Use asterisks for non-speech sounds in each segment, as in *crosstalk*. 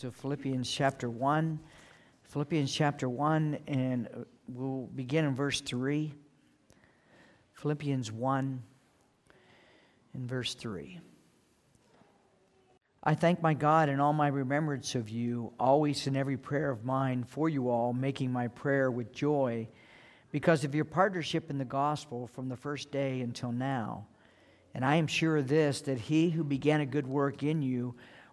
to Philippians chapter 1. Philippians chapter 1, and uh, we'll begin in verse 3. Philippians 1 in verse 3. I thank my God in all my remembrance of you, always in every prayer of mine for you all, making my prayer with joy because of your partnership in the gospel from the first day until now. And I am sure of this, that he who began a good work in you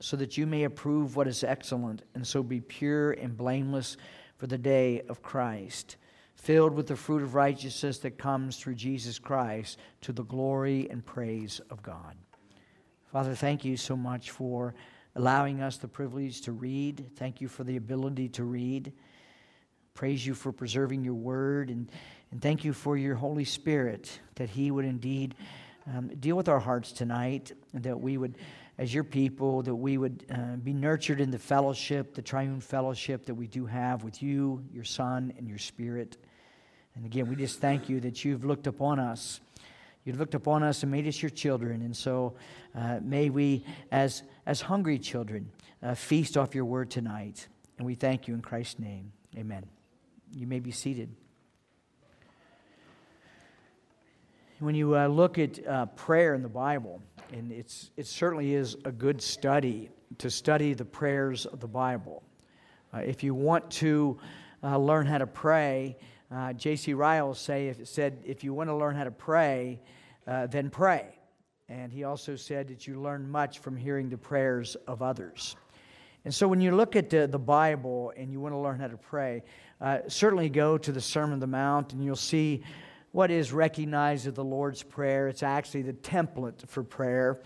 so that you may approve what is excellent, and so be pure and blameless for the day of Christ, filled with the fruit of righteousness that comes through Jesus Christ to the glory and praise of God. Father, thank you so much for allowing us the privilege to read. Thank you for the ability to read. Praise you for preserving your word, and, and thank you for your Holy Spirit that He would indeed um, deal with our hearts tonight, and that we would as your people, that we would uh, be nurtured in the fellowship, the triune fellowship that we do have with you, your Son, and your Spirit. And again, we just thank you that you've looked upon us. You've looked upon us and made us your children. And so uh, may we, as, as hungry children, uh, feast off your word tonight. And we thank you in Christ's name. Amen. You may be seated. When you uh, look at uh, prayer in the Bible, and it's, it certainly is a good study to study the prayers of the Bible. Uh, if you want to uh, learn how to pray, uh, J.C. Ryle say, if, said, if you want to learn how to pray, uh, then pray. And he also said that you learn much from hearing the prayers of others. And so when you look at the, the Bible and you want to learn how to pray, certainly go to the Sermon on the Mount and you'll see what is recognized as the Lord's Prayer. It's actually the template for prayer.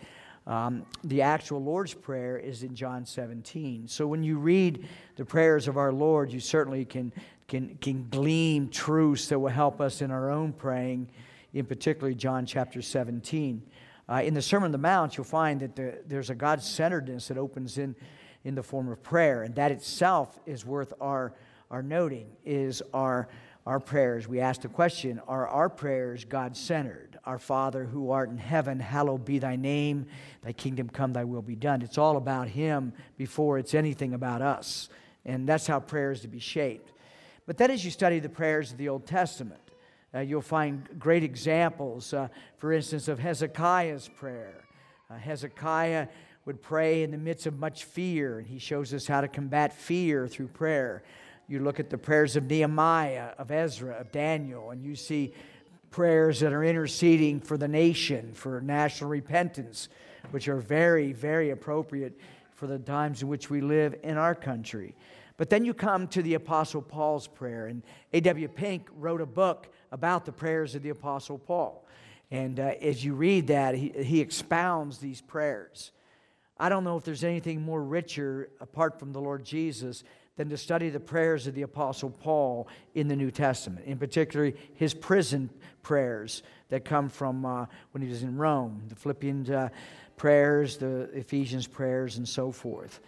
Um, the actual Lord's Prayer is in John 17. So when you read the prayers of our Lord, you certainly can, can, can glean truths that will help us in our own praying, in particularly John chapter 17. Uh, in the Sermon on the Mount, you'll find that the, there's a God centeredness that opens in, in the form of prayer, and that itself is worth our, our noting, is our our prayers, we ask the question Are our prayers God centered? Our Father who art in heaven, hallowed be thy name. Thy kingdom come, thy will be done. It's all about Him before it's anything about us. And that's how prayer is to be shaped. But then, as you study the prayers of the Old Testament, uh, you'll find great examples, uh, for instance, of Hezekiah's prayer. Uh, Hezekiah would pray in the midst of much fear, and he shows us how to combat fear through prayer. You look at the prayers of Nehemiah, of Ezra, of Daniel, and you see prayers that are interceding for the nation, for national repentance, which are very, very appropriate for the times in which we live in our country. But then you come to the Apostle Paul's prayer, and A.W. Pink wrote a book about the prayers of the Apostle Paul. And uh, as you read that, he, he expounds these prayers. I don't know if there's anything more richer apart from the Lord Jesus than to study the prayers of the Apostle Paul in the New Testament, in particular his prison prayers that come from uh, when he was in Rome, the Philippians uh, prayers, the Ephesians prayers, and so forth.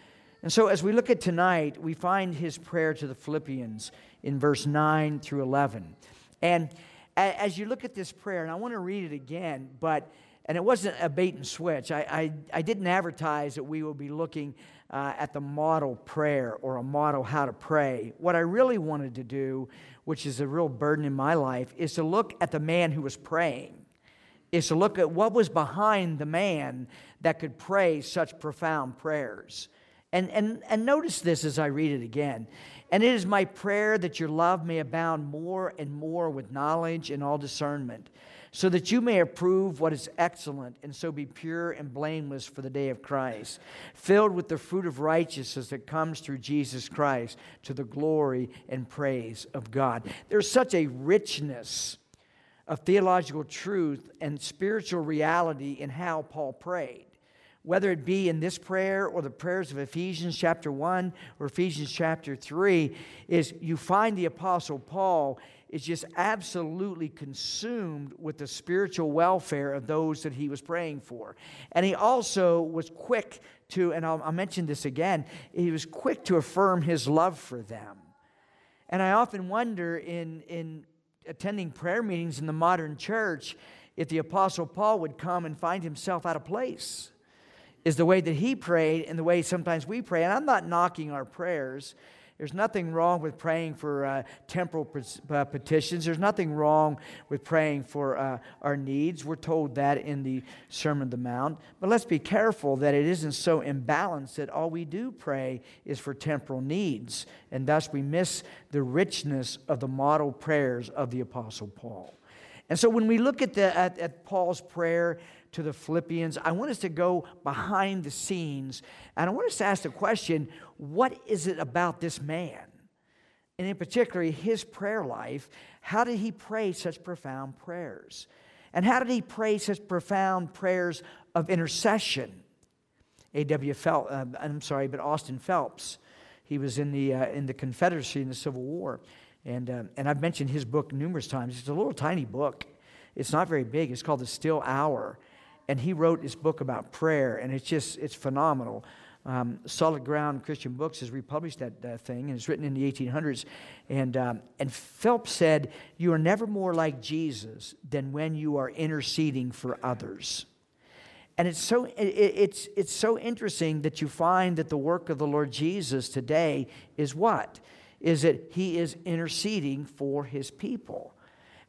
And so, as we look at tonight, we find his prayer to the Philippians in verse 9 through 11. And as you look at this prayer, and I want to read it again, but and it wasn't a bait and switch. I, I, I didn't advertise that we will be looking uh, at the model prayer or a model how to pray. What I really wanted to do, which is a real burden in my life, is to look at the man who was praying, is to look at what was behind the man that could pray such profound prayers. And, and, and notice this as I read it again. And it is my prayer that your love may abound more and more with knowledge and all discernment so that you may approve what is excellent and so be pure and blameless for the day of Christ, filled with the fruit of righteousness that comes through Jesus Christ to the glory and praise of God. There's such a richness of theological truth and spiritual reality in how Paul prayed. whether it be in this prayer or the prayers of Ephesians chapter 1 or Ephesians chapter 3, is you find the Apostle Paul is just absolutely consumed with the spiritual welfare of those that he was praying for. And he also was quick to, and I'll, I'll mention this again, he was quick to affirm his love for them. And I often wonder in, in attending prayer meetings in the modern church if the Apostle Paul would come and find himself out of place is the way that he prayed and the way sometimes we pray. And I'm not knocking our prayers. There's nothing wrong with praying for uh, temporal uh, petitions. There's nothing wrong with praying for uh, our needs. We're told that in the Sermon on the Mount. But let's be careful that it isn't so imbalanced that all we do pray is for temporal needs. And thus we miss the richness of the model prayers of the Apostle Paul. And so when we look at, the, at, at Paul's prayer, to the Philippians, I want us to go behind the scenes and I want us to ask the question what is it about this man? And in particular, his prayer life. How did he pray such profound prayers? And how did he pray such profound prayers of intercession? A.W. Phelps, uh, I'm sorry, but Austin Phelps. He was in the, uh, in the Confederacy in the Civil War. And, uh, and I've mentioned his book numerous times. It's a little tiny book. It's not very big. It's called The Still Hour and he wrote this book about prayer, and it's just it's phenomenal. Um, Solid Ground Christian Books has republished that, thing, and it's written in the 1800s. And, um, and Phelps said, You are never more like Jesus than when you are interceding for others. And it's so, it, it's, it's so interesting that you find that the work of the Lord Jesus today is what? Is that he is interceding for his people.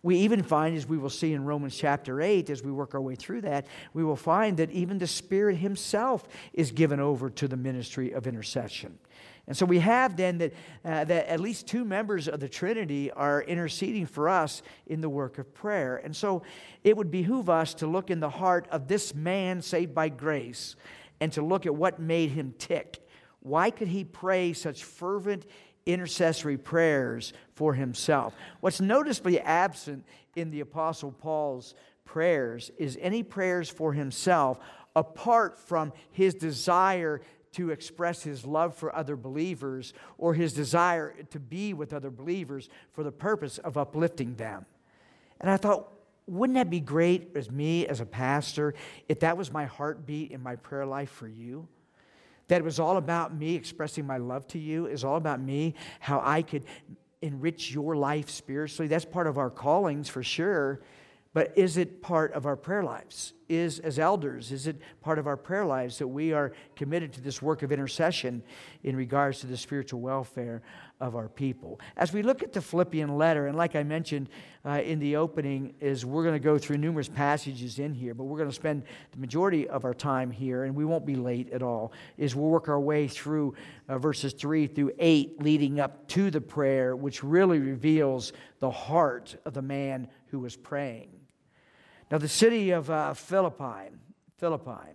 We even find, as we will see in Romans chapter 8, as we work our way through that, we will find that even the Spirit Himself is given over to the ministry of intercession. And so we have then that, uh, that at least two members of the Trinity are interceding for us in the work of prayer. And so it would behoove us to look in the heart of this man saved by grace and to look at what made him tick. Why could he pray such fervent, intercessory prayers for himself. What's noticeably absent in the Apostle Paul's prayers is any prayers for himself apart from his desire to express his love for other believers or his desire to be with other believers for the purpose of uplifting them. And I thought, wouldn't that be great as me as a pastor if that was my heartbeat in my prayer life for you? that it was all about me expressing my love to you, is all about me, how I could enrich your life spiritually. That's part of our callings for sure. But is it part of our prayer lives? Is, as elders, is it part of our prayer lives that we are committed to this work of intercession in regards to the spiritual welfare of our people? As we look at the Philippian letter, and like I mentioned uh, in the opening, is we're going to go through numerous passages in here, but we're going to spend the majority of our time here, and we won't be late at all, is we'll work our way through uh, verses 3 through 8, leading up to the prayer, which really reveals the heart of the man who was praying. Now, the city of uh, Philippi, Philippi,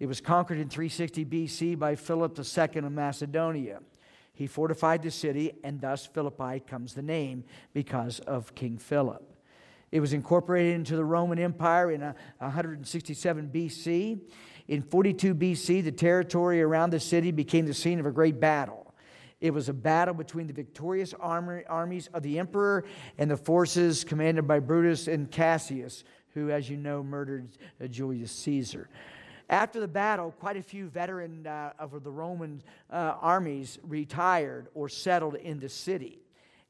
it was conquered in 360 BC by Philip II of Macedonia. He fortified the city, and thus Philippi comes the name because of King Philip. It was incorporated into the Roman Empire in 167 BC. In 42 BC, the territory around the city became the scene of a great battle. It was a battle between the victorious armies of the emperor and the forces commanded by Brutus and Cassius, who, as you know, murdered uh, Julius Caesar. After the battle, quite a few veteran uh, of the Roman uh, armies retired or settled in the city.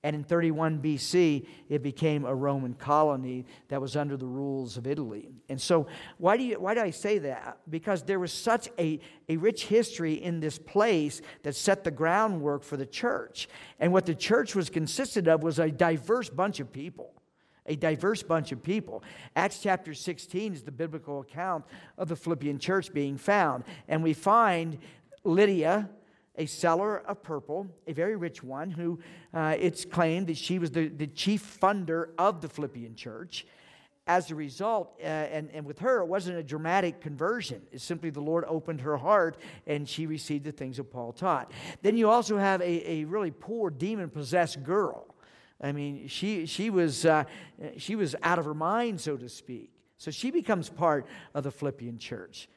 And in 31 BC, it became a Roman colony that was under the rules of Italy. And so, why do, you, why do I say that? Because there was such a, a rich history in this place that set the groundwork for the church. And what the church was consisted of was a diverse bunch of people a diverse bunch of people. Acts chapter 16 is the biblical account of the Philippian church being found. And we find Lydia, a seller of purple, a very rich one, who uh, it's claimed that she was the, the chief funder of the Philippian church. As a result, uh, and, and with her, it wasn't a dramatic conversion. It's simply the Lord opened her heart and she received the things that Paul taught. Then you also have a, a really poor demon possessed girl I mean, she, she, was, uh, she was out of her mind, so to speak. So she becomes part of the Philippian church.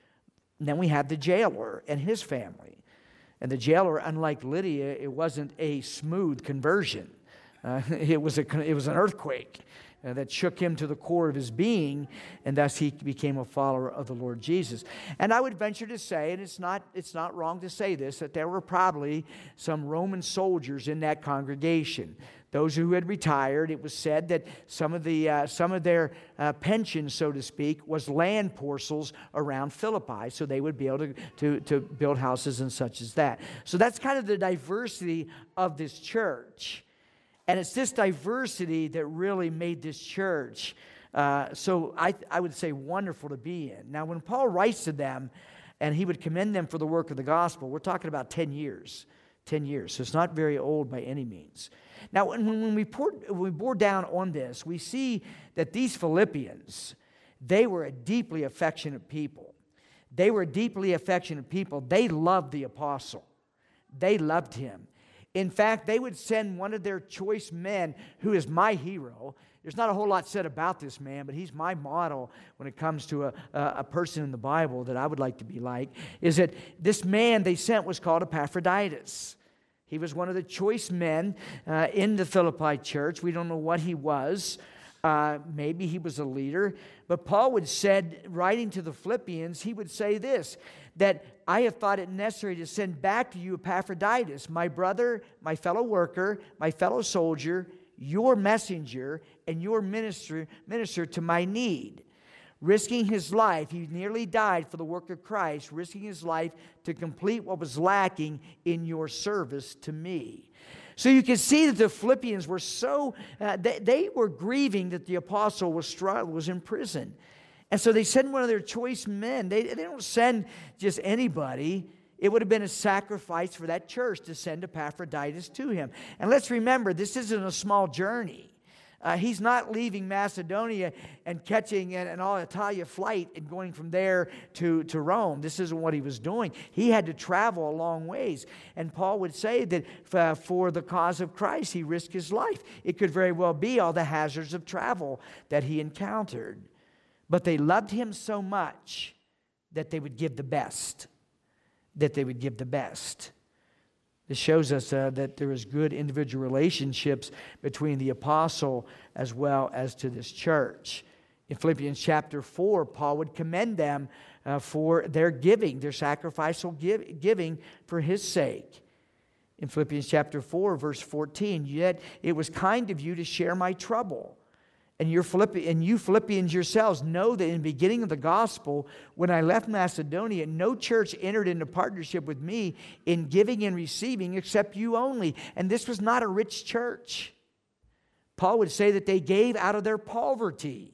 And then we had the jailer and his family. And the jailer, unlike Lydia, it wasn't a smooth conversion. Uh, *laughs* it, was a, it was an earthquake uh, that shook him to the core of his being, and thus he became a follower of the Lord Jesus. And I would venture to say, and it's not, it's not wrong to say this, that there were probably some Roman soldiers in that congregation those who had retired, it was said that some of, the, uh, some of their uh, pension, so to speak, was land parcels around Philippi, so they would be able to, to, to build houses and such as that. So that's kind of the diversity of this church. And it's this diversity that really made this church uh, so I, I would say wonderful to be in. Now, when Paul writes to them and he would commend them for the work of the gospel, we're talking about 10 years. 10 years. So it's not very old by any means. Now, when, we, poured, when we bore down on this, we see that these Philippians, they were a deeply affectionate people. They were deeply affectionate people. They loved the apostle, they loved him. In fact, they would send one of their choice men, who is my hero. There's not a whole lot said about this man, but he's my model when it comes to a, a, person in the Bible that I would like to be like. Is that this man they sent was called Epaphroditus. He was one of the choice men uh, in the Philippi church. We don't know what he was. Uh, maybe he was a leader. But Paul would said, writing to the Philippians, he would say this that I have thought it necessary to send back to you Epaphroditus, my brother, my fellow worker, my fellow soldier, your messenger, and your minister, minister to my need risking his life. He nearly died for the work of Christ, risking his life to complete what was lacking in your service to me. So you can see that the Philippians were so, uh, they, they, were grieving that the apostle was, was in prison. And so they send one of their choice men. They, they don't send just anybody. It would have been a sacrifice for that church to send Epaphroditus to him. And let's remember, this isn't a small journey. Uh, he's not leaving Macedonia and catching an, an Alitalia flight and going from there to, to Rome. This isn't what he was doing. He had to travel a long ways. And Paul would say that uh, for the cause of Christ, he risked his life. It could very well be all the hazards of travel that he encountered. But they loved him so much that they would give the best. That they would give the best. This shows us uh, that there is good individual relationships between the apostle as well as to this church. In Philippians chapter 4, Paul would commend them uh, for their giving, their sacrificial give, giving for his sake. In Philippians chapter 4, verse 14, yet it was kind of you to share my trouble. And, your Philippi- and you Philippians yourselves know that in the beginning of the gospel, when I left Macedonia, no church entered into partnership with me in giving and receiving except you only. And this was not a rich church. Paul would say that they gave out of their poverty.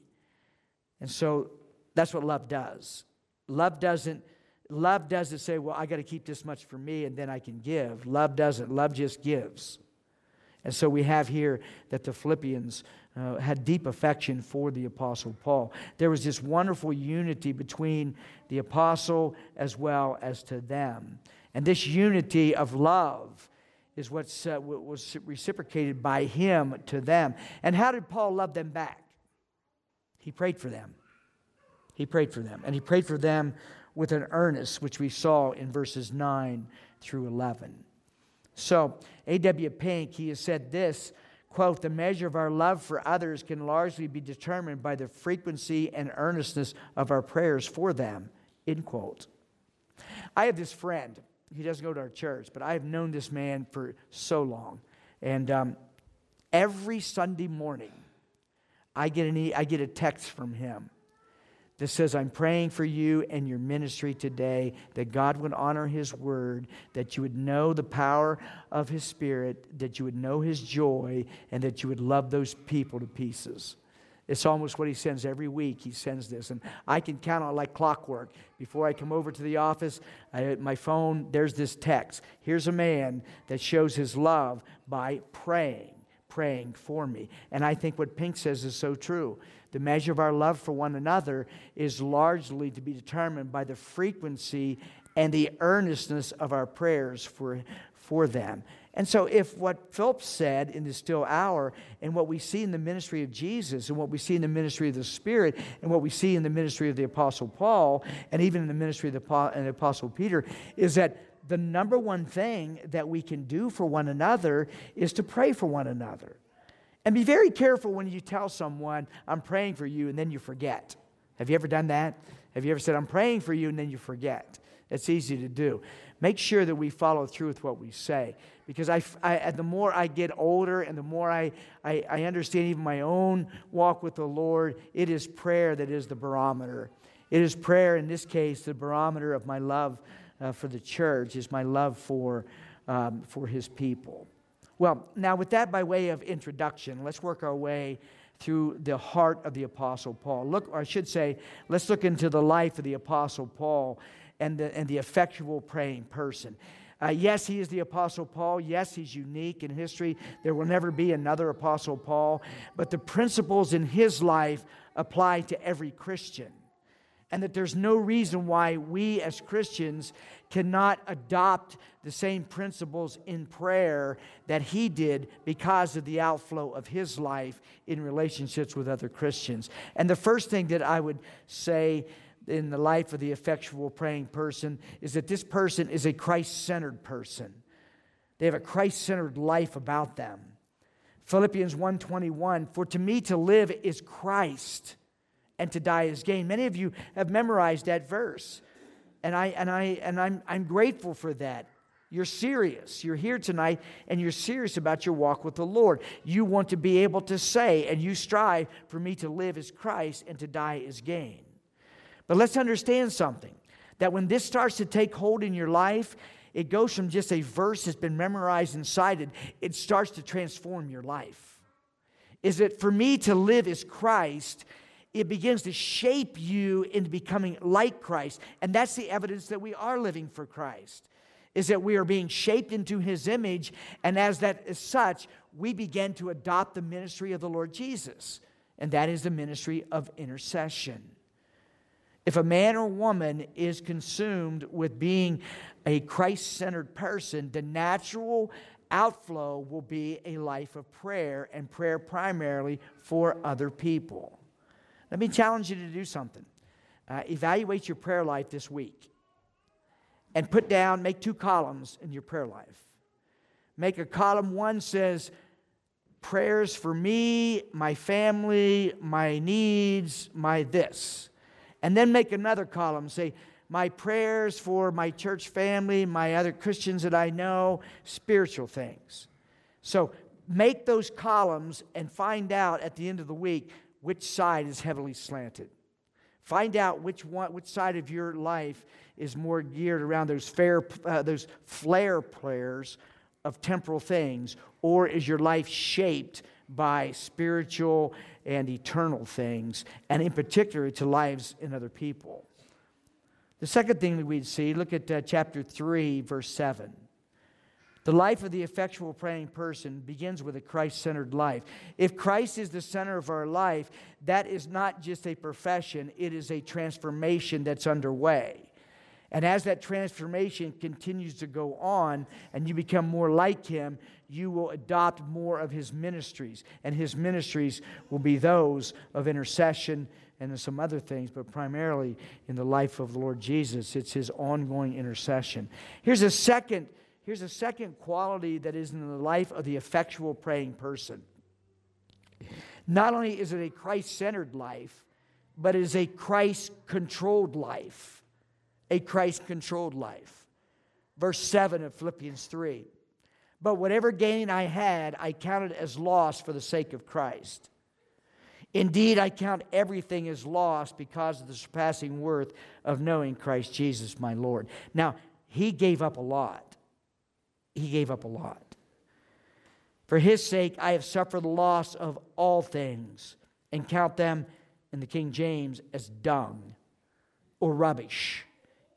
And so that's what love does. Love doesn't love doesn't say, "Well, I got to keep this much for me and then I can give." Love doesn't. Love just gives. And so we have here that the Philippians uh, had deep affection for the Apostle Paul. There was this wonderful unity between the Apostle as well as to them. And this unity of love is what uh, was reciprocated by him to them. And how did Paul love them back? He prayed for them. He prayed for them. And he prayed for them with an earnest, which we saw in verses 9 through 11. So, A.W. Pink, he has said this quote, the measure of our love for others can largely be determined by the frequency and earnestness of our prayers for them, end quote. I have this friend. He doesn't go to our church, but I have known this man for so long. And um, every Sunday morning, I get, an e- I get a text from him that says, I'm praying for you and your ministry today, that God would honor his word, that you would know the power of his spirit, that you would know his joy, and that you would love those people to pieces. It's almost what he sends every week. He sends this. And I can count on like clockwork. Before I come over to the office, I, my phone, there's this text. Here's a man that shows his love by praying, praying for me. And I think what Pink says is so true the measure of our love for one another is largely to be determined by the frequency and the earnestness of our prayers for, for them. And so, if what Philip said in the still hour, and what we see in the ministry of Jesus, and what we see in the ministry of the Spirit, and what we see in the ministry of the Apostle Paul, and even in the ministry of the, the Apostle Peter, is that the number one thing that we can do for one another is to pray for one another. And be very careful when you tell someone, I'm praying for you, and then you forget. Have you ever done that? Have you ever said, I'm praying for you, and then you forget? It's easy to do. Make sure that we follow through with what we say. Because I, I the more I get older and the more I, I, I understand even my own walk with the Lord, it is prayer that is the barometer. It is prayer, in this case, the barometer of my love uh, for the church, is my love for, um, for his people. Well, now, with that by way of introduction, let's work our way through the heart of the Apostle Paul. Look, or I should say, let's look into the life of the Apostle Paul and the, and the effectual praying person. Uh, yes, he is the Apostle Paul. Yes, he's unique in history. There will never be another Apostle Paul. But the principles in his life apply to every Christian. And that there's no reason why we as Christians cannot adopt the same principles in prayer that he did because of the outflow of his life in relationships with other Christians. And the first thing that I would say in the life of the effectual praying person is that this person is a Christ centered person. They have a Christ centered life about them. Philippians 1:21 For to me to live is Christ and to die is gain. Many of you have memorized that verse. And I and I and I'm I'm grateful for that. You're serious. You're here tonight and you're serious about your walk with the Lord. You want to be able to say and you strive for me to live as Christ and to die as gain. But let's understand something that when this starts to take hold in your life, it goes from just a verse that's been memorized and cited, it starts to transform your life. Is it for me to live as Christ? It begins to shape you into becoming like Christ. And that's the evidence that we are living for Christ. Is that we are being shaped into his image, and as that is such, we begin to adopt the ministry of the Lord Jesus, and that is the ministry of intercession. If a man or woman is consumed with being a Christ centered person, the natural outflow will be a life of prayer and prayer primarily for other people. Let me challenge you to do something. Uh, evaluate your prayer life this week and put down, make two columns in your prayer life. Make a column one says, prayers for me, my family, my needs, my this. And then make another column, say, my prayers for my church family, my other Christians that I know, spiritual things. So make those columns and find out at the end of the week which side is heavily slanted. Find out which one, which side of your life is more geared around those fair, uh, those flare prayers of temporal things, or is your life shaped by spiritual and eternal things, and in particular to lives in other people. The second thing that we'd see, look at uh, chapter 3, verse 7. The life of the effectual praying person begins with a Christ centered life. If Christ is the center of our life, that is not just a profession, it is a transformation that's underway. And as that transformation continues to go on and you become more like Him, you will adopt more of his ministries. And his ministries will be those of intercession and some other things, but primarily in the life of the Lord Jesus. It's his ongoing intercession. Here's a second, here's a second quality that is in the life of the effectual praying person. Not only is it a Christ centered life, but it is a Christ controlled life. A Christ controlled life. Verse 7 of Philippians 3. But whatever gain I had, I counted as loss for the sake of Christ. Indeed, I count everything as loss because of the surpassing worth of knowing Christ Jesus, my Lord. Now, he gave up a lot. He gave up a lot. For his sake, I have suffered the loss of all things and count them in the King James as dung or rubbish,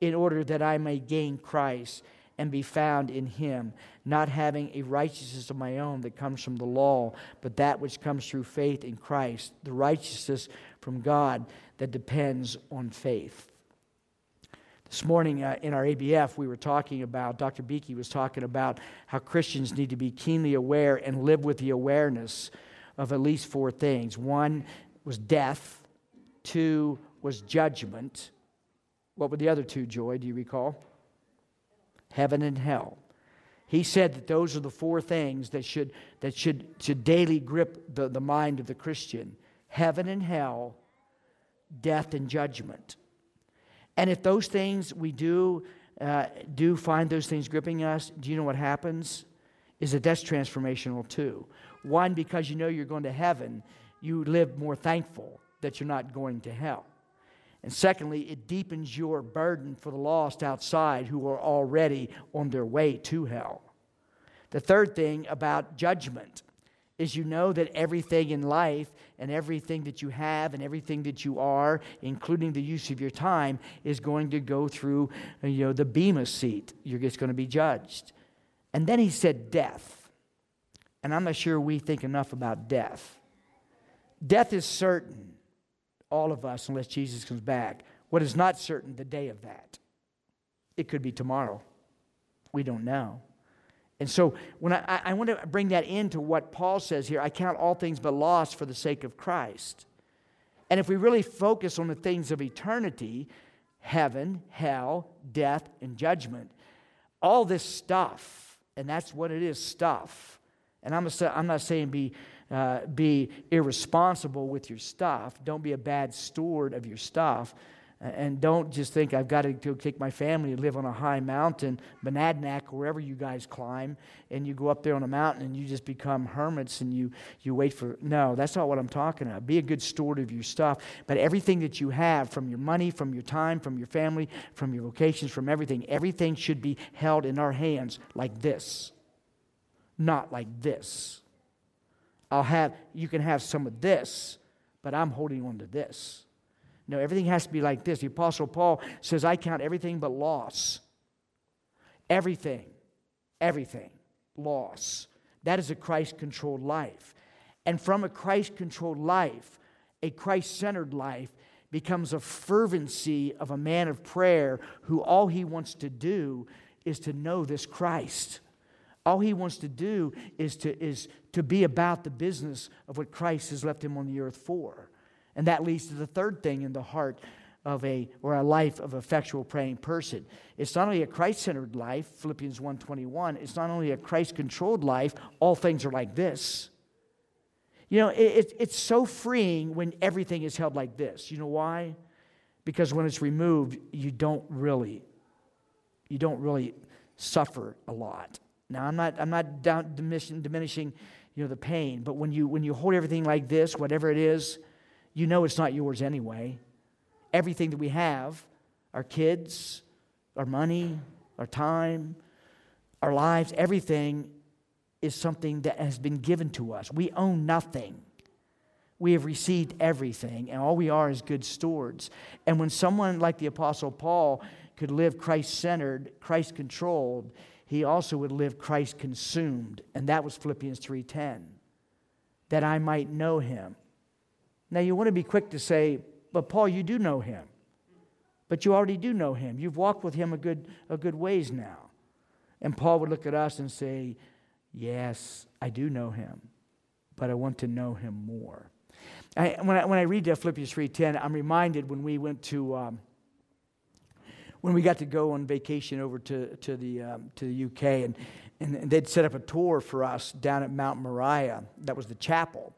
in order that I may gain Christ and be found in him, not having a righteousness of my own that comes from the law, but that which comes through faith in Christ, the righteousness from God that depends on faith. This morning uh, in our ABF, we were talking about, Dr. Beakey was talking about how Christians need to be keenly aware and live with the awareness of at least four things. One was death, two was judgment. What were the other two, Joy? Do you recall? Heaven and hell. He said that those are the four things that should, that should, should daily grip the, the mind of the Christian heaven and hell, death and judgment. And if those things we do, uh, do find those things gripping us, do you know what happens? Is that that's transformational too. One, because you know you're going to heaven, you live more thankful that you're not going to hell. And secondly, it deepens your burden for the lost outside who are already on their way to hell. The third thing about judgment is you know that everything in life and everything that you have and everything that you are, including the use of your time, is going to go through uh, you know, the Bema seat. You're just going to be judged. And then he said death. And I'm not sure we think enough about death. Death is certain, all of us, unless Jesus comes back. What is not certain, the day of that. It could be tomorrow. We don't know. And so when I, I want to bring that into what Paul says here, I count all things but loss for the sake of Christ. And if we really focus on the things of eternity, heaven, hell, death, and judgment, all this stuff, and that's what it is stuff. And I'm, a, I'm not saying be, uh, be irresponsible with your stuff, don't be a bad steward of your stuff. And don't just think I've got to go take my family and live on a high mountain, Monadnock, wherever you guys climb, and you go up there on a mountain and you just become hermits and you, you wait for. No, that's not what I'm talking about. Be a good steward of your stuff. But everything that you have, from your money, from your time, from your family, from your vocations, from everything, everything should be held in our hands like this, not like this. I'll have, you can have some of this, but I'm holding on to this. No, everything has to be like this. The Apostle Paul says, I count everything but loss. Everything, everything, loss. That is a Christ controlled life. And from a Christ controlled life, a Christ centered life becomes a fervency of a man of prayer who all he wants to do is to know this Christ. All he wants to do is to, is to be about the business of what Christ has left him on the earth for. And that leads to the third thing in the heart of a or a life of effectual praying person. It's not only a Christ-centered life, Philippians 1:21, it's not only a Christ-controlled life, all things are like this. You know, it, it's so freeing when everything is held like this. You know why? Because when it's removed, you don't really, you don't really suffer a lot. Now, I'm not, I'm not down, diminishing, diminishing, you know, the pain, but when you when you hold everything like this, whatever it is, you know it's not yours anyway. Everything that we have our kids, our money, our time, our lives, everything is something that has been given to us. We own nothing. We have received everything, and all we are is good stewards. And when someone like the Apostle Paul could live Christ centered, Christ controlled, he also would live Christ consumed. And that was Philippians 3:10. That I might know him now, you want to be quick to say, but Paul, you do know him. But you already do know him. You've walked with him a good, a good ways now. And Paul would look at us and say, Yes, I do know him, but I want to know him more. I, when, I, when I read Philippians 3.10, I'm reminded when we went to, um, when we got to go on vacation over to, to, the, um, to the UK, and, and they'd set up a tour for us down at Mount Moriah. That was the chapel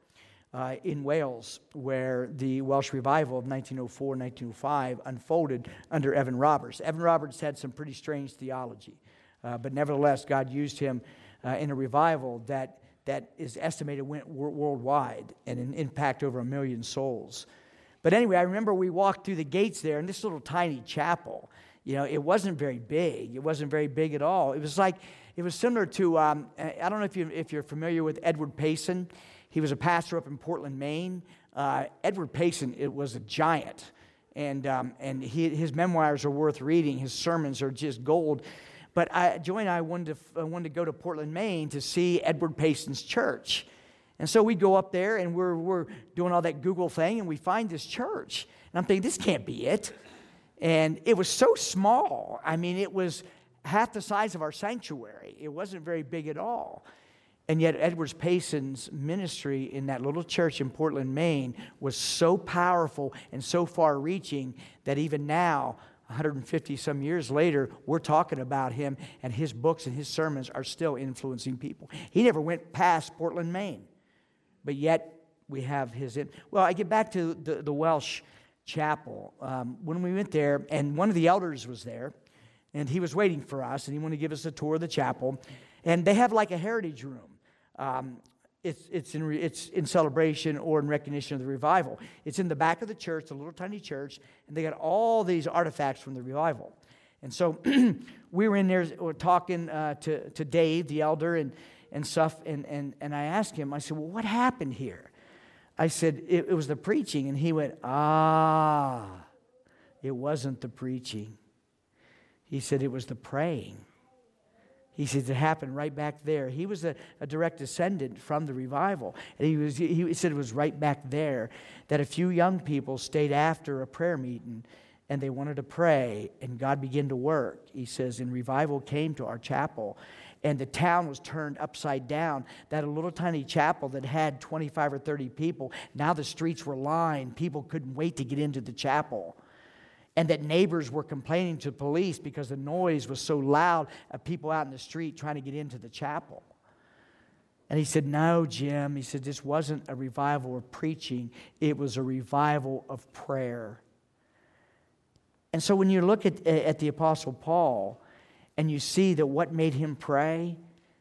uh, in Wales, where the Welsh revival of 1904 1905 unfolded under Evan Roberts. Evan Roberts had some pretty strange theology, uh, but nevertheless, God used him uh, in a revival that, that is estimated went worldwide and an impact over a million souls. But anyway, I remember we walked through the gates there in this little tiny chapel. You know, it wasn't very big. It wasn't very big at all. It was like, it was similar to, um, I don't know if, you, if you're familiar with Edward Payson. He was a pastor up in Portland, Maine. Uh, Edward Payson it was a giant, and, um, and he, his memoirs are worth reading. His sermons are just gold. But I, Joy and I wanted to, uh, wanted to go to Portland, Maine to see Edward Payson's church. And so we go up there and we're, we're doing all that Google thing and we find this church. And I'm thinking, this can't be it. And it was so small. I mean, it was half the size of our sanctuary. It wasn't very big at all. And yet, Edwards Payson's ministry in that little church in Portland, Maine, was so powerful and so far reaching that even now, 150 some years later, we're talking about him, and his books and his sermons are still influencing people. He never went past Portland, Maine, but yet we have his. In- well, I get back to the, the Welsh chapel. Um, when we went there, and one of the elders was there, and he was waiting for us, and he wanted to give us a tour of the chapel. And they have like a heritage room. Um, it's, it's, in, it's in celebration or in recognition of the revival. It's in the back of the church, the little tiny church, and they got all these artifacts from the revival. And so *clears throat* we were in there we're talking uh, to, to Dave, the elder, and, and stuff, and, and, and I asked him, I said, Well, what happened here? I said, It, it was the preaching. And he went, Ah, it wasn't the preaching. He said, It was the praying. He says it happened right back there. He was a, a, direct descendant from the revival. And he, was, he said it was right back there that a few young people stayed after a prayer meeting and they wanted to pray, and God began to work. He says, and revival came to our chapel, and the town was turned upside down. That a little tiny chapel that had 25 or 30 people, now the streets were lined. People couldn't wait to get into the chapel and that neighbors were complaining to police because the noise was so loud of people out in the street trying to get into the chapel. And he said, No, Jim. He said, This wasn't a revival of preaching, it was a revival of prayer. And so when you look at, at the Apostle Paul and you see that what made him pray,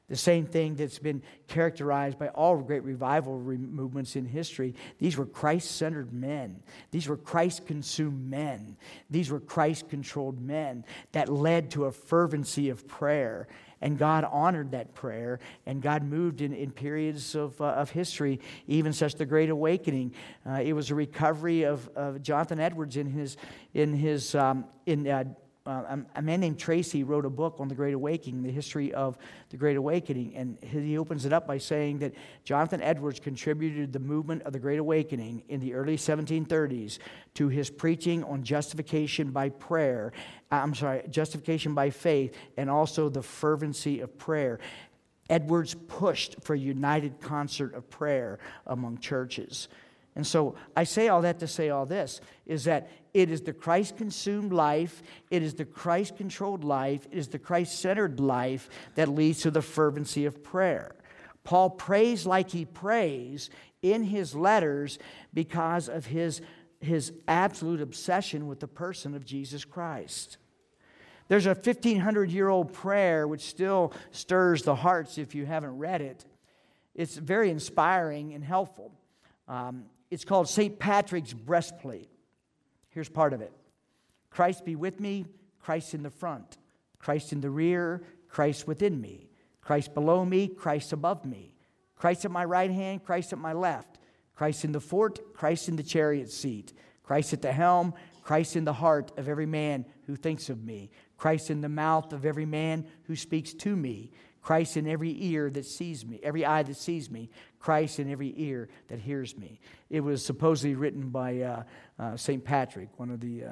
the same thing that's been characterized by all great revival movements in history. These were Christ centered men. These were Christ consumed men. These were Christ controlled men that led to a fervency of prayer. And God honored that prayer, and God moved in, in periods of, uh, of history, even such the Great Awakening. Uh, it was a recovery of, of Jonathan Edwards in his, in his um, in, uh, uh, a man named Tracy wrote a book on the Great Awakening, the history of the Great Awakening, and he opens it up by saying that Jonathan Edwards contributed the movement of the Great Awakening in the early 1730s to his preaching on justification by prayer. Uh, I'm sorry, justification by faith, and also the fervency of prayer. Edwards pushed for a united concert of prayer among churches. And so I say all that to say all this is that it is the Christ consumed life, it is the Christ controlled life, it is the Christ centered life that leads to the fervency of prayer. Paul prays like he prays in his letters because of his, his absolute obsession with the person of Jesus Christ. There's a 1500 year old prayer which still stirs the hearts if you haven't read it. It's very inspiring and helpful. Um, it's called St. Patrick's Breastplate. Here's part of it Christ be with me, Christ in the front, Christ in the rear, Christ within me, Christ below me, Christ above me, Christ at my right hand, Christ at my left, Christ in the fort, Christ in the chariot seat, Christ at the helm, Christ in the heart of every man who thinks of me, Christ in the mouth of every man who speaks to me, Christ in every ear that sees me, every eye that sees me, Christ in every ear that hears me. It was supposedly written by uh, uh, St. Patrick, one of the, uh,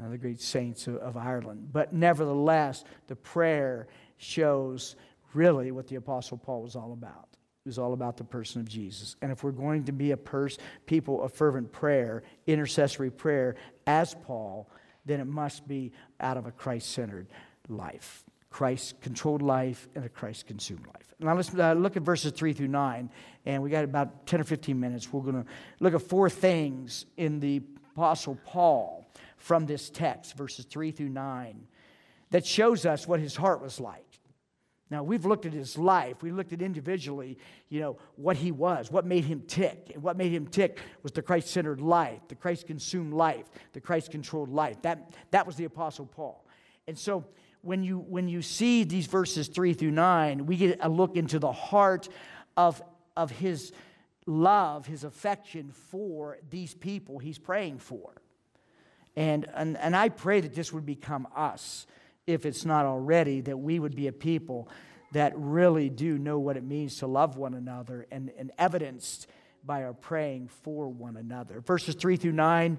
uh, the great saints of, of Ireland. But nevertheless, the prayer shows really what the Apostle Paul was all about. It was all about the person of Jesus. And if we're going to be a pers- people of fervent prayer, intercessory prayer, as Paul, then it must be out of a Christ centered life. Christ controlled life and a Christ consumed life. Now let's uh, look at verses 3 through 9, and we got about 10 or 15 minutes. We're going to look at four things in the Apostle Paul from this text, verses 3 through 9, that shows us what his heart was like. Now, we've looked at his life. We looked at individually, you know, what he was, what made him tick. And what made him tick was the Christ centered life, the Christ consumed life, the Christ controlled life. That, that was the Apostle Paul. And so, when you, when you see these verses 3 through 9, we get a look into the heart of, of his love, his affection for these people he's praying for. And, and, and I pray that this would become us, if it's not already, that we would be a people that really do know what it means to love one another and, and evidenced by our praying for one another. Verses 3 through 9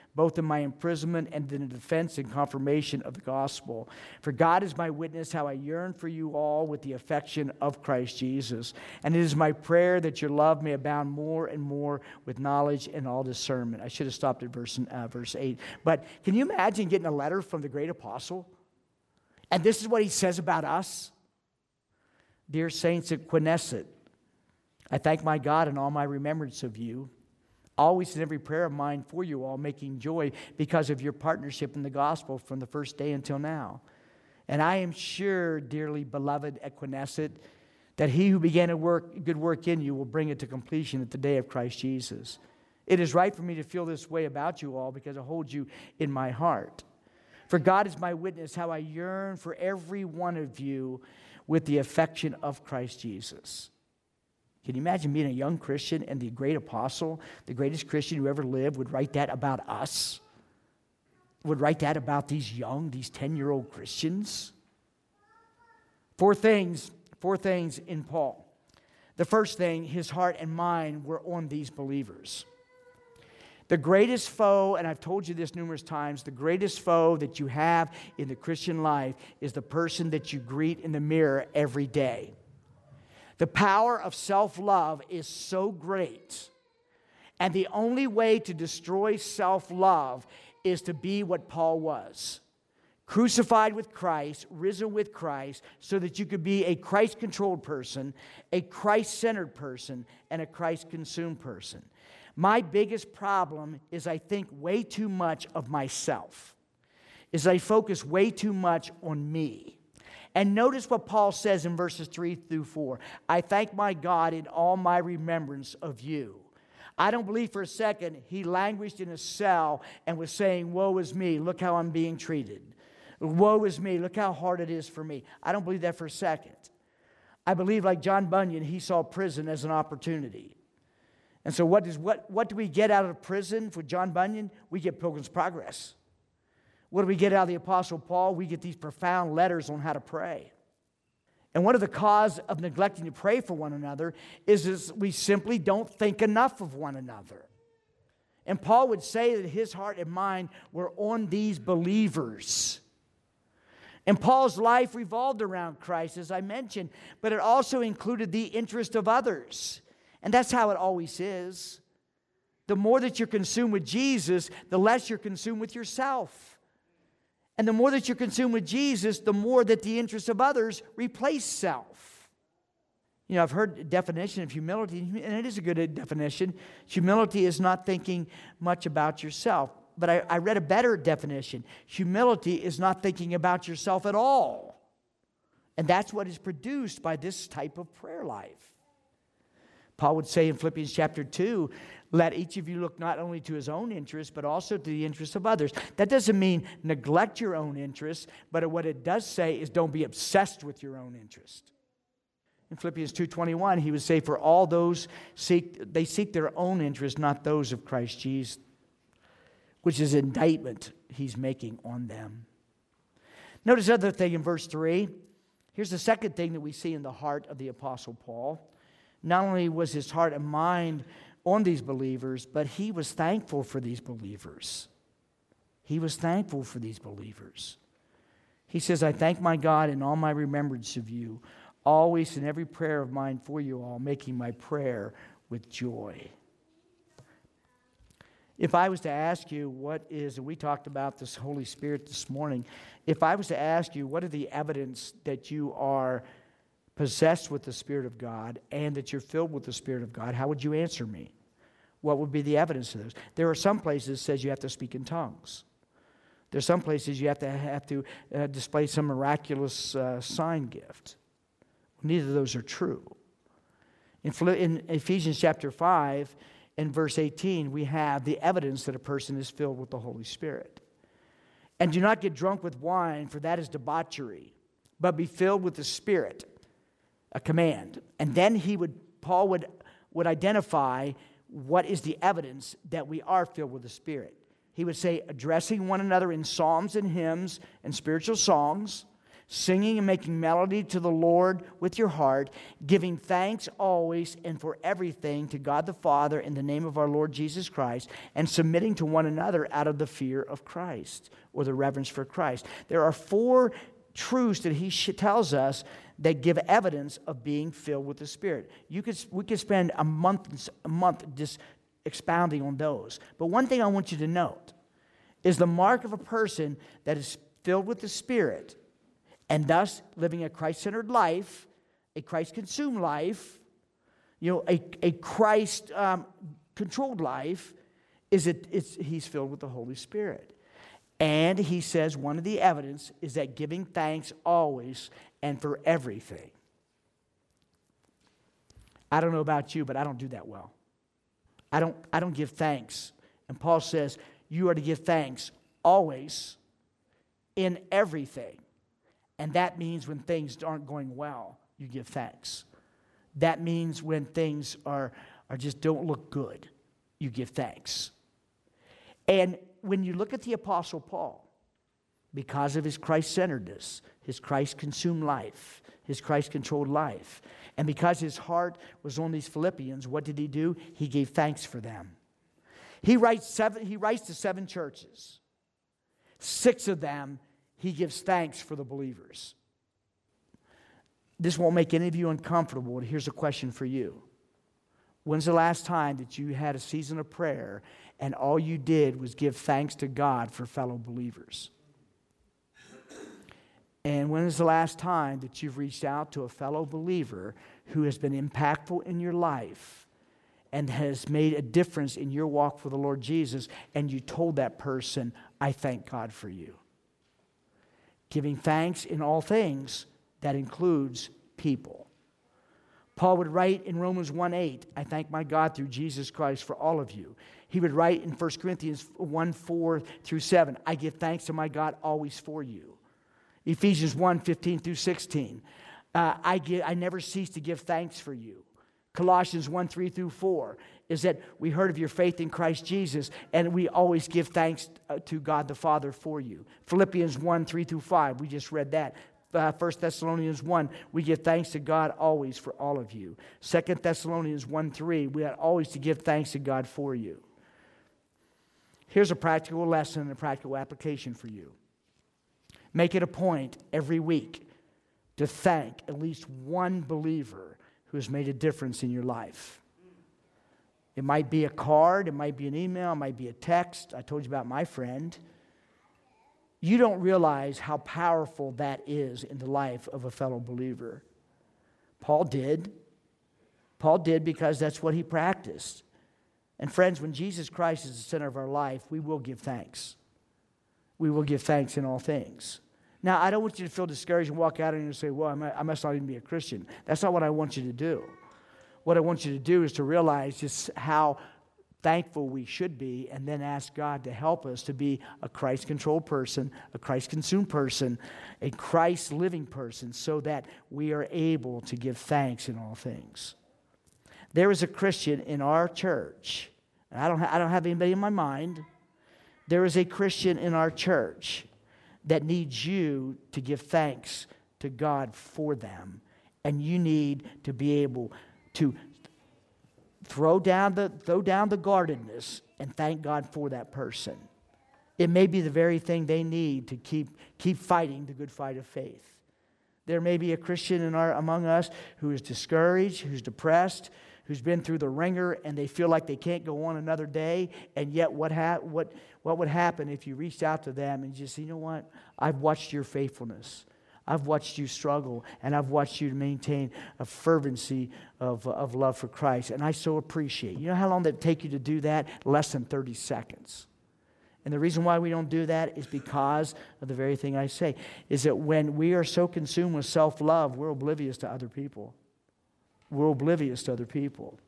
both in my imprisonment and in the defense and confirmation of the gospel. For God is my witness how I yearn for you all with the affection of Christ Jesus. And it is my prayer that your love may abound more and more with knowledge and all discernment. I should have stopped at verse, uh, verse 8. But can you imagine getting a letter from the great apostle? And this is what he says about us. Dear saints at Quineset, I thank my God in all my remembrance of you always in every prayer of mine for you all, making joy because of your partnership in the gospel from the first day until now. And I am sure, dearly beloved Equineset, that he who began a work, good work in you will bring it to completion at the day of Christ Jesus. It is right for me to feel this way about you all because I hold you in my heart. For God is my witness how I yearn for every one of you with the affection of Christ Jesus. Can you imagine being a young Christian and the great apostle, the greatest Christian who ever lived, would write that about us? Would write that about these young, these 10 year old Christians? Four things, four things in Paul. The first thing, his heart and mind were on these believers. The greatest foe, and I've told you this numerous times, the greatest foe that you have in the Christian life is the person that you greet in the mirror every day. The power of self love is so great. And the only way to destroy self love is to be what Paul was crucified with Christ, risen with Christ, so that you could be a Christ controlled person, a Christ centered person, and a Christ consumed person. My biggest problem is I think way too much of myself, is I focus way too much on me. And notice what Paul says in verses 3 through 4 I thank my God in all my remembrance of you. I don't believe for a second he languished in a cell and was saying, Woe is me, look how I'm being treated. Woe is me, look how hard it is for me. I don't believe that for a second. I believe, like John Bunyan, he saw prison as an opportunity. And so, what, does, what, what do we get out of prison for John Bunyan? We get Pilgrim's Progress. What do we get out of the Apostle Paul? We get these profound letters on how to pray. And one of the cause of neglecting to pray for one another is, is we simply don't think enough of one another. And Paul would say that his heart and mind were on these believers. And Paul's life revolved around Christ, as I mentioned, but it also included the interest of others. And that's how it always is. The more that you're consumed with Jesus, the less you're consumed with yourself. And the more that you're consumed with Jesus, the more that the interests of others replace self. You know, I've heard a definition of humility, and it is a good definition. Humility is not thinking much about yourself. But I, I read a better definition. Humility is not thinking about yourself at all. And that's what is produced by this type of prayer life. Paul would say in Philippians chapter 2 let each of you look not only to his own interests, but also to the interests of others. That doesn't mean neglect your own interests, but what it does say is don't be obsessed with your own interest. In Philippians 2:21, he would say, For all those seek they seek their own interests, not those of Christ Jesus, which is indictment he's making on them. Notice other thing in verse 3. Here's the second thing that we see in the heart of the Apostle Paul. Not only was his heart and mind on these believers, but he was thankful for these believers. He was thankful for these believers. He says, I thank my God in all my remembrance of you, always in every prayer of mine for you all, making my prayer with joy. If I was to ask you what is, and we talked about this Holy Spirit this morning, if I was to ask you what are the evidence that you are possessed with the Spirit of God and that you're filled with the Spirit of God, how would you answer me? What would be the evidence of those? There are some places that says you have to speak in tongues. There's some places you have to have to uh, display some miraculous uh, sign gift. Neither of those are true. In, in Ephesians chapter 5 and verse 18, we have the evidence that a person is filled with the Holy Spirit. And do not get drunk with wine, for that is debauchery, but be filled with the Spirit, a command. And then he would, Paul would, would identify what is the evidence that we are filled with the Spirit. He would say, addressing one another in psalms and hymns and spiritual songs singing and making melody to the Lord with your heart, giving thanks always and for everything to God the Father in the name of our Lord Jesus Christ, and submitting to one another out of the fear of Christ or the reverence for Christ. There are four truths that he tells us that give evidence of being filled with the Spirit. You could, we could spend a month, a month just expounding on those. But one thing I want you to note is the mark of a person that is filled with the Spirit and thus living a Christ centered life, a Christ consumed life, you know, a, a Christ um, controlled life, is it, it's, he's filled with the Holy Spirit. And he says one of the evidence is that giving thanks always and for everything. I don't know about you, but I don't do that well. I don't, I don't give thanks. And Paul says, you are to give thanks always in everything. And that means when things aren't going well, you give thanks. That means when things are, are just don't look good, you give thanks. And when you look at the Apostle Paul, because of his Christ centeredness, his Christ consumed life, his Christ controlled life, and because his heart was on these Philippians, what did he do? He gave thanks for them. He writes, seven, he writes to seven churches. Six of them he gives thanks for the believers. This won't make any of you uncomfortable, here's a question for you. When's the last time that you had a season of prayer and all you did was give thanks to God for fellow believers? And when is the last time that you've reached out to a fellow believer who has been impactful in your life and has made a difference in your walk for the Lord Jesus, and you told that person, I thank God for you? giving thanks in all things, that includes people. Paul would write in Romans 1 8, I thank my God through Jesus Christ for all of you. He would write in 1 Corinthians 1 4 through 7, I give thanks to my God always for you. Ephesians 1 15 through 16, uh, I, give, I never cease to give thanks for you. Colossians 1 3 through 4 is that we heard of your faith in Christ Jesus and we always give thanks uh, to God the Father for you. Philippians 1 3 through 5, we just read that. Uh, 1 Thessalonians 1, we give thanks to God always for all of you. 2 Thessalonians 1 3, we had always to give thanks to God for you. Here's a practical lesson and a practical application for you. Make it a point every week to thank at least one believer who has made a difference in your life. It might be a card, it might be an email, it might be a text. I told you about my friend. You don't realize how powerful that is in the life of a fellow believer. Paul did. Paul did because that's what he practiced. And friends, when Jesus Christ is the center of our life, we will give thanks. We will give thanks in all things. Now, I don't want you to feel discouraged and walk out and say, Well, I must not even be a Christian. That's not what I want you to do. What I want you to do is to realize just how thankful we should be and then ask God to help us to be a Christ controlled person, a Christ consumed person, a Christ living person, so that we are able to give thanks in all things. There is a Christian in our church, I don't, ha- I don't have anybody in my mind. There is a Christian in our church that needs you to give thanks to God for them. And you need to be able to throw down the, throw down the guardedness and thank God for that person. It may be the very thing they need to keep, keep fighting the good fight of faith. There may be a Christian in our, among us who is discouraged, who's depressed, who's been through the ringer, and they feel like they can't go on another day. And yet, what, ha- what, what would happen if you reached out to them and just, you know what? I've watched your faithfulness. I've watched you struggle, and I've watched you maintain a fervency of, uh, of love for Christ. And I so appreciate. You know how long it take you to do that? Less than 30 seconds. And the reason why we don't do that is because of the very thing I say is that when we are so consumed with self love, we're oblivious to other people. We're oblivious to other people.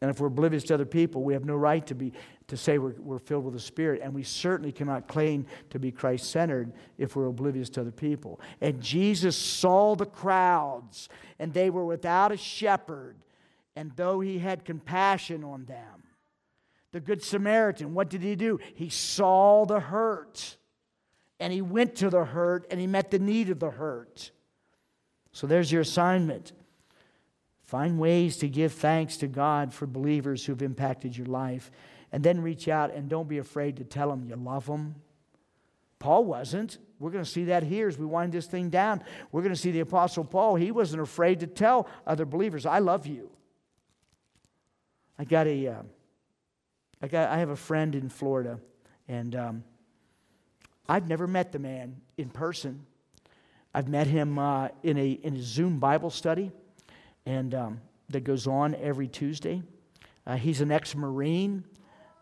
And if we're oblivious to other people, we have no right to, be, to say we're, we're filled with the Spirit. And we certainly cannot claim to be Christ centered if we're oblivious to other people. And Jesus saw the crowds, and they were without a shepherd. And though he had compassion on them, the Good Samaritan, what did he do? He saw the hurt, and he went to the hurt, and he met the need of the hurt. So there's your assignment. Find ways to give thanks to God for believers who've impacted your life. And then reach out and don't be afraid to tell them you love them. Paul wasn't. We're going to see that here as we wind this thing down. We're going to see the Apostle Paul. He wasn't afraid to tell other believers, I love you. I got a, uh, I, got, I have a friend in Florida, and um, I've never met the man in person. I've met him uh, in, a, in a Zoom Bible study and um, that goes on every Tuesday. Uh, he's an ex Marine,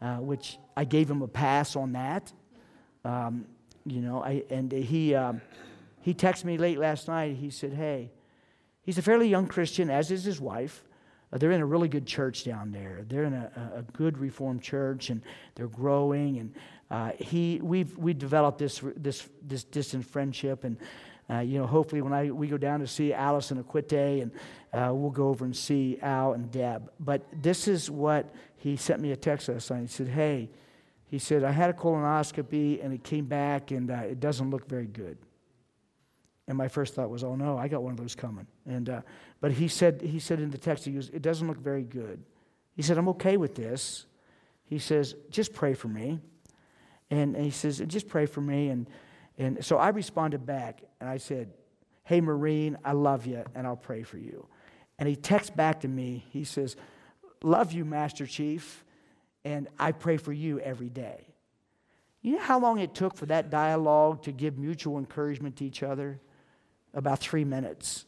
uh, which I gave him a pass on that. Um, you know, I, and he, um, he texted me late last night. He said, Hey, he's a fairly young Christian, as is his wife. Uh, they're in a really good church down there. They're in a, a good Reformed church, and they're growing. And uh, he, we've we developed this this this distant friendship, and uh, you know, hopefully when I, we go down to see and Aquite, and uh, we'll go over and see Al and Deb. But this is what he sent me a text last night. He said, hey, he said, I had a colonoscopy and it came back and uh, it doesn't look very good. And my first thought was, oh no, I got one of those coming. And, uh, but he said, he said in the text, he goes, it doesn't look very good. He said, I'm okay with this. He says, just pray for me. And, and he says, just pray for me. And, and so I responded back and I said, Hey, Marine, I love you and I'll pray for you. And he texts back to me. He says, Love you, Master Chief, and I pray for you every day. You know how long it took for that dialogue to give mutual encouragement to each other? About three minutes.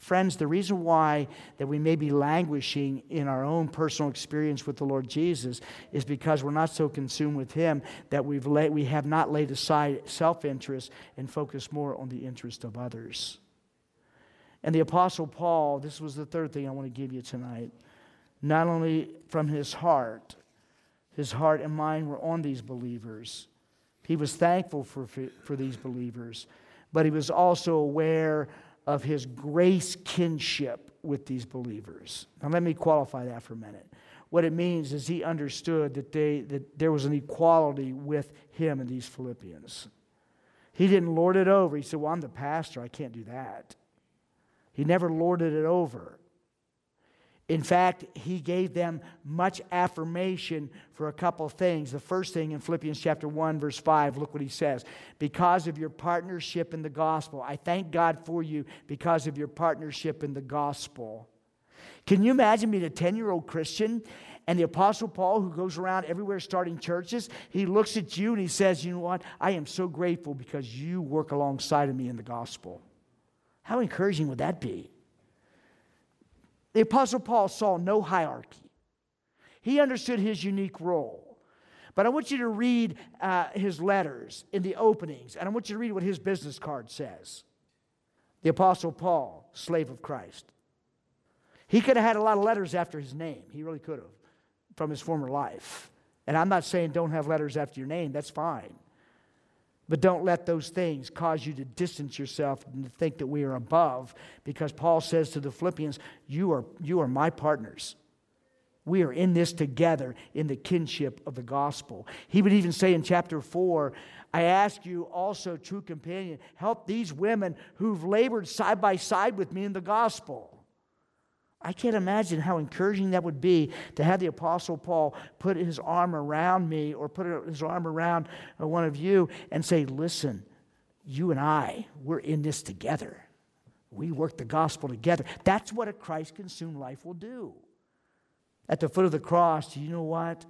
Friends, the reason why that we may be languishing in our own personal experience with the Lord Jesus is because we're not so consumed with Him that we've laid, we have not laid aside self interest and focused more on the interest of others. And the Apostle Paul, this was the third thing I want to give you tonight. Not only from his heart, his heart and mind were on these believers. He was thankful for, for these believers, but he was also aware of his grace kinship with these believers. Now, let me qualify that for a minute. What it means is he understood that, they, that there was an equality with him and these Philippians. He didn't lord it over. He said, Well, I'm the pastor. I can't do that. He never lorded it over. In fact, he gave them much affirmation for a couple of things. The first thing in Philippians chapter 1 verse 5, look what he says. Because of your partnership in the gospel. I thank God for you because of your partnership in the gospel. Can you imagine being a 10-year-old Christian and the apostle Paul who goes around everywhere starting churches, he looks at you and he says, "You know what? I am so grateful because you work alongside of me in the gospel." How encouraging would that be? The Apostle Paul saw no hierarchy, he understood his unique role. But I want you to read uh, his letters in the openings, and I want you to read what his business card says. The Apostle Paul, slave of Christ. He could have had a lot of letters after his name. He really could have from his former life. And I'm not saying don't have letters after your name, that's fine. But don't let those things cause you to distance yourself and to think that we are above, because Paul says to the Philippians, You are, you are my partners. We are in this together in the kinship of the gospel. He would even say in chapter 4, I ask you also, true companion, help these women who've labored side by side with me in the gospel. I can't imagine how encouraging that would be to have the Apostle Paul put his arm around me or put his arm around uh, one of you and say, Listen, you and I, we're in this together. We work the gospel together. That's what a Christ consumed life will do. At the foot of the cross, you know what?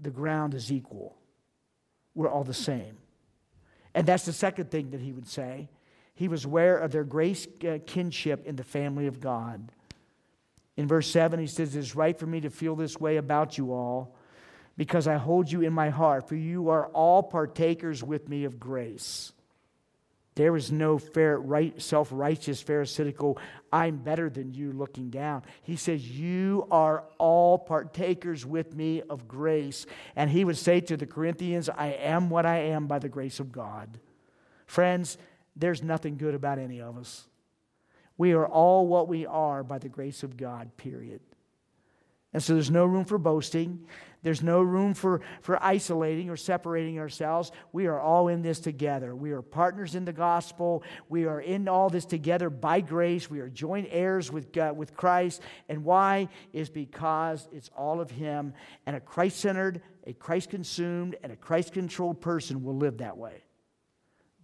The ground is equal. We're all the same. And that's the second thing that he would say. He was aware of their grace uh, kinship in the family of God. In verse 7, he says, It is right for me to feel this way about you all because I hold you in my heart, for you are all partakers with me of grace. There is no fair, right, self righteous, pharisaical, I'm better than you looking down. He says, You are all partakers with me of grace. And he would say to the Corinthians, I am what I am by the grace of God. Friends, there's nothing good about any of us. We are all what we are by the grace of God, period. And so there's no room for boasting. There's no room for, for isolating or separating ourselves. We are all in this together. We are partners in the gospel. We are in all this together by grace. We are joint heirs with, God, with Christ. And why? Is because it's all of Him. And a Christ centered, a Christ consumed, and a Christ controlled person will live that way.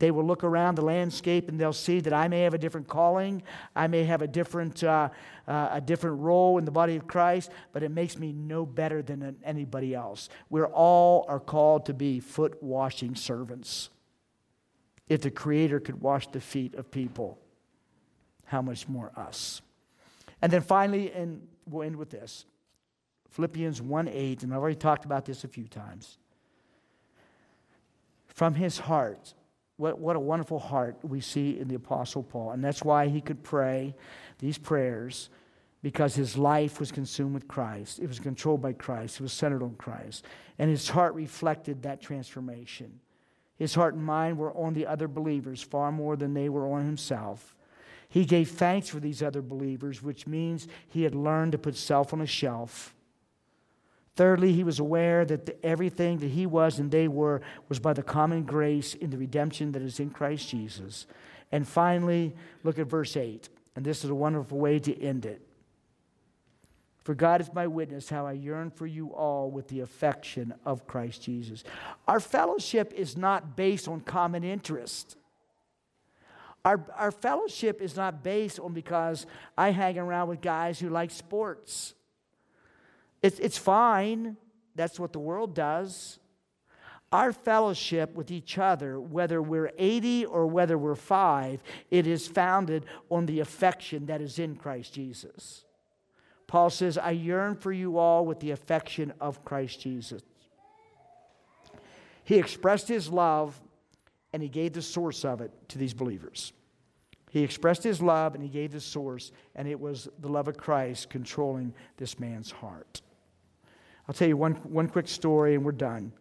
They will look around the landscape and they'll see that I may have a different calling, I may have a different, uh, uh, a different role in the body of Christ, but it makes me no better than anybody else. We're all are called to be foot washing servants. If the Creator could wash the feet of people, how much more us? And then finally, and we'll end with this Philippians 1 8, and I've already talked about this a few times. From his heart, what, what a wonderful heart we see in the Apostle Paul. And that's why he could pray these prayers because his life was consumed with Christ. It was controlled by Christ. It was centered on Christ. And his heart reflected that transformation. His heart and mind were on the other believers far more than they were on himself. He gave thanks for these other believers, which means he had learned to put self on a shelf Thirdly, he was aware that the, everything that he was and they were was by the common grace in the redemption that is in Christ Jesus. And finally, look at verse 8. And this is a wonderful way to end it. For God is my witness, how I yearn for you all with the affection of Christ Jesus. Our fellowship is not based on common interest. Our, our fellowship is not based on because I hang around with guys who like sports. It's, it's fine. That's what the world does. Our fellowship with each other, whether we're 80 or whether we're five, it is founded on the affection that is in Christ Jesus. Paul says, I yearn for you all with the affection of Christ Jesus. He expressed his love and he gave the source of it to these believers. He expressed his love and he gave the source, and it was the love of Christ controlling this man's heart. I'll tell you one, one quick story and we're done.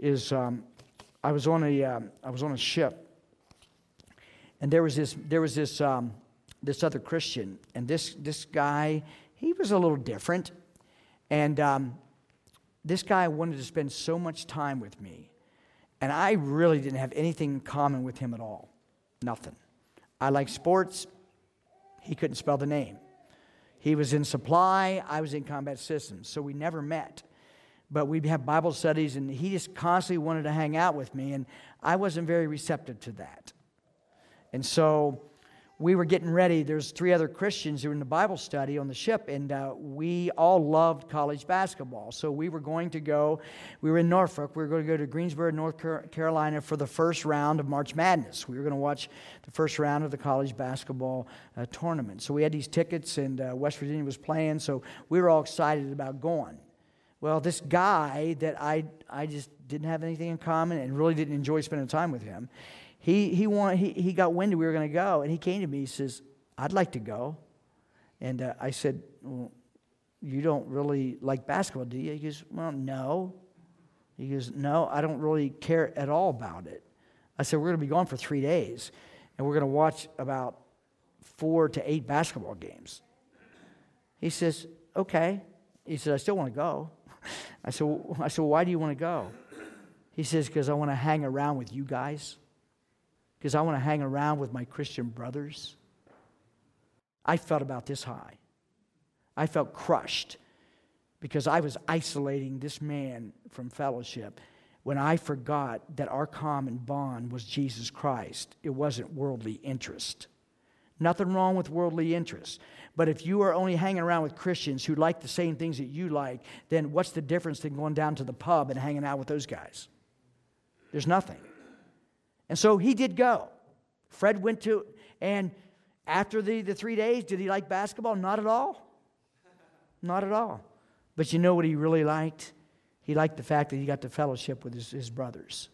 Is um, I, was on a, um, I was on a ship and there was this, there was this, um, this other Christian and this, this guy, he was a little different. And um, this guy wanted to spend so much time with me. And I really didn't have anything in common with him at all. Nothing. I like sports. He couldn't spell the name. He was in supply, I was in combat systems. So we never met. But we'd have Bible studies, and he just constantly wanted to hang out with me, and I wasn't very receptive to that. And so we were getting ready. There's three other Christians who were in the Bible study on the ship, and uh, we all loved college basketball. So we were going to go. We were in Norfolk. We were going to go to Greensboro, North Carolina, for the first round of March Madness. We were going to watch the first round of the college basketball uh, tournament. So we had these tickets, and uh, West Virginia was playing. So we were all excited about going. Well, this guy that I I just didn't have anything in common and really didn't enjoy spending time with him he, he, wanted, he, he got wind we were going to go, and he came to me. He says, I'd like to go. And uh, I said, well, You don't really like basketball, do you? He goes, Well, no. He goes, No, I don't really care at all about it. I said, We're going to be gone for three days, and we're going to watch about four to eight basketball games. He says, Okay. He said, I still want to go. I said, I said, Why do you want to go? He says, Because I want to hang around with you guys because I want to hang around with my Christian brothers. I felt about this high. I felt crushed because I was isolating this man from fellowship when I forgot that our common bond was Jesus Christ. It wasn't worldly interest. Nothing wrong with worldly interests. But if you are only hanging around with Christians who like the same things that you like, then what's the difference than going down to the pub and hanging out with those guys? There's nothing. And so he did go. Fred went to, and after the, the three days, did he like basketball? Not at all. Not at all. But you know what he really liked? He liked the fact that he got to fellowship with his, his brothers.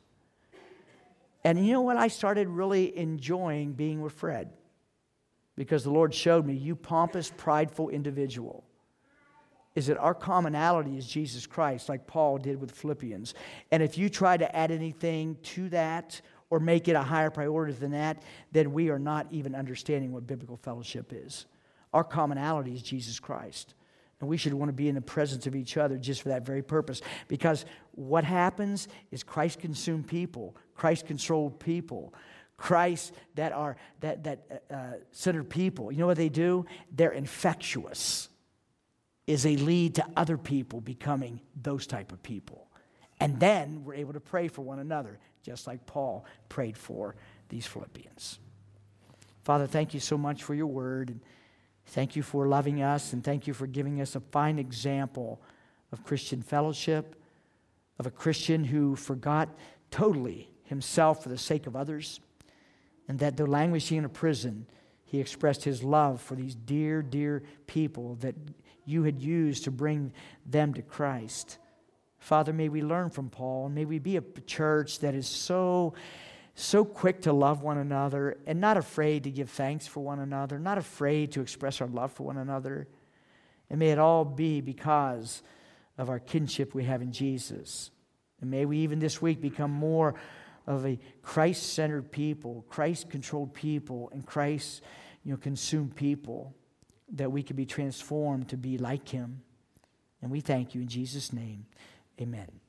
And you know what? I started really enjoying being with Fred because the Lord showed me, you pompous, prideful individual, is that our commonality is Jesus Christ, like Paul did with Philippians. And if you try to add anything to that or make it a higher priority than that, then we are not even understanding what biblical fellowship is. Our commonality is Jesus Christ. And we should want to be in the presence of each other just for that very purpose. Because what happens is Christ consumed people, Christ controlled people, Christ that are that that uh, centered people. You know what they do? They're infectious. Is a lead to other people becoming those type of people. And then we're able to pray for one another, just like Paul prayed for these Philippians. Father, thank you so much for your word. And Thank you for loving us, and thank you for giving us a fine example of Christian fellowship, of a Christian who forgot totally himself for the sake of others, and that though languishing in a prison, he expressed his love for these dear, dear people that you had used to bring them to Christ. Father, may we learn from Paul, and may we be a church that is so so quick to love one another and not afraid to give thanks for one another, not afraid to express our love for one another. And may it all be because of our kinship we have in Jesus. And may we even this week become more of a Christ centered people, Christ controlled people, and Christ you know, consumed people that we could be transformed to be like him. And we thank you in Jesus' name. Amen.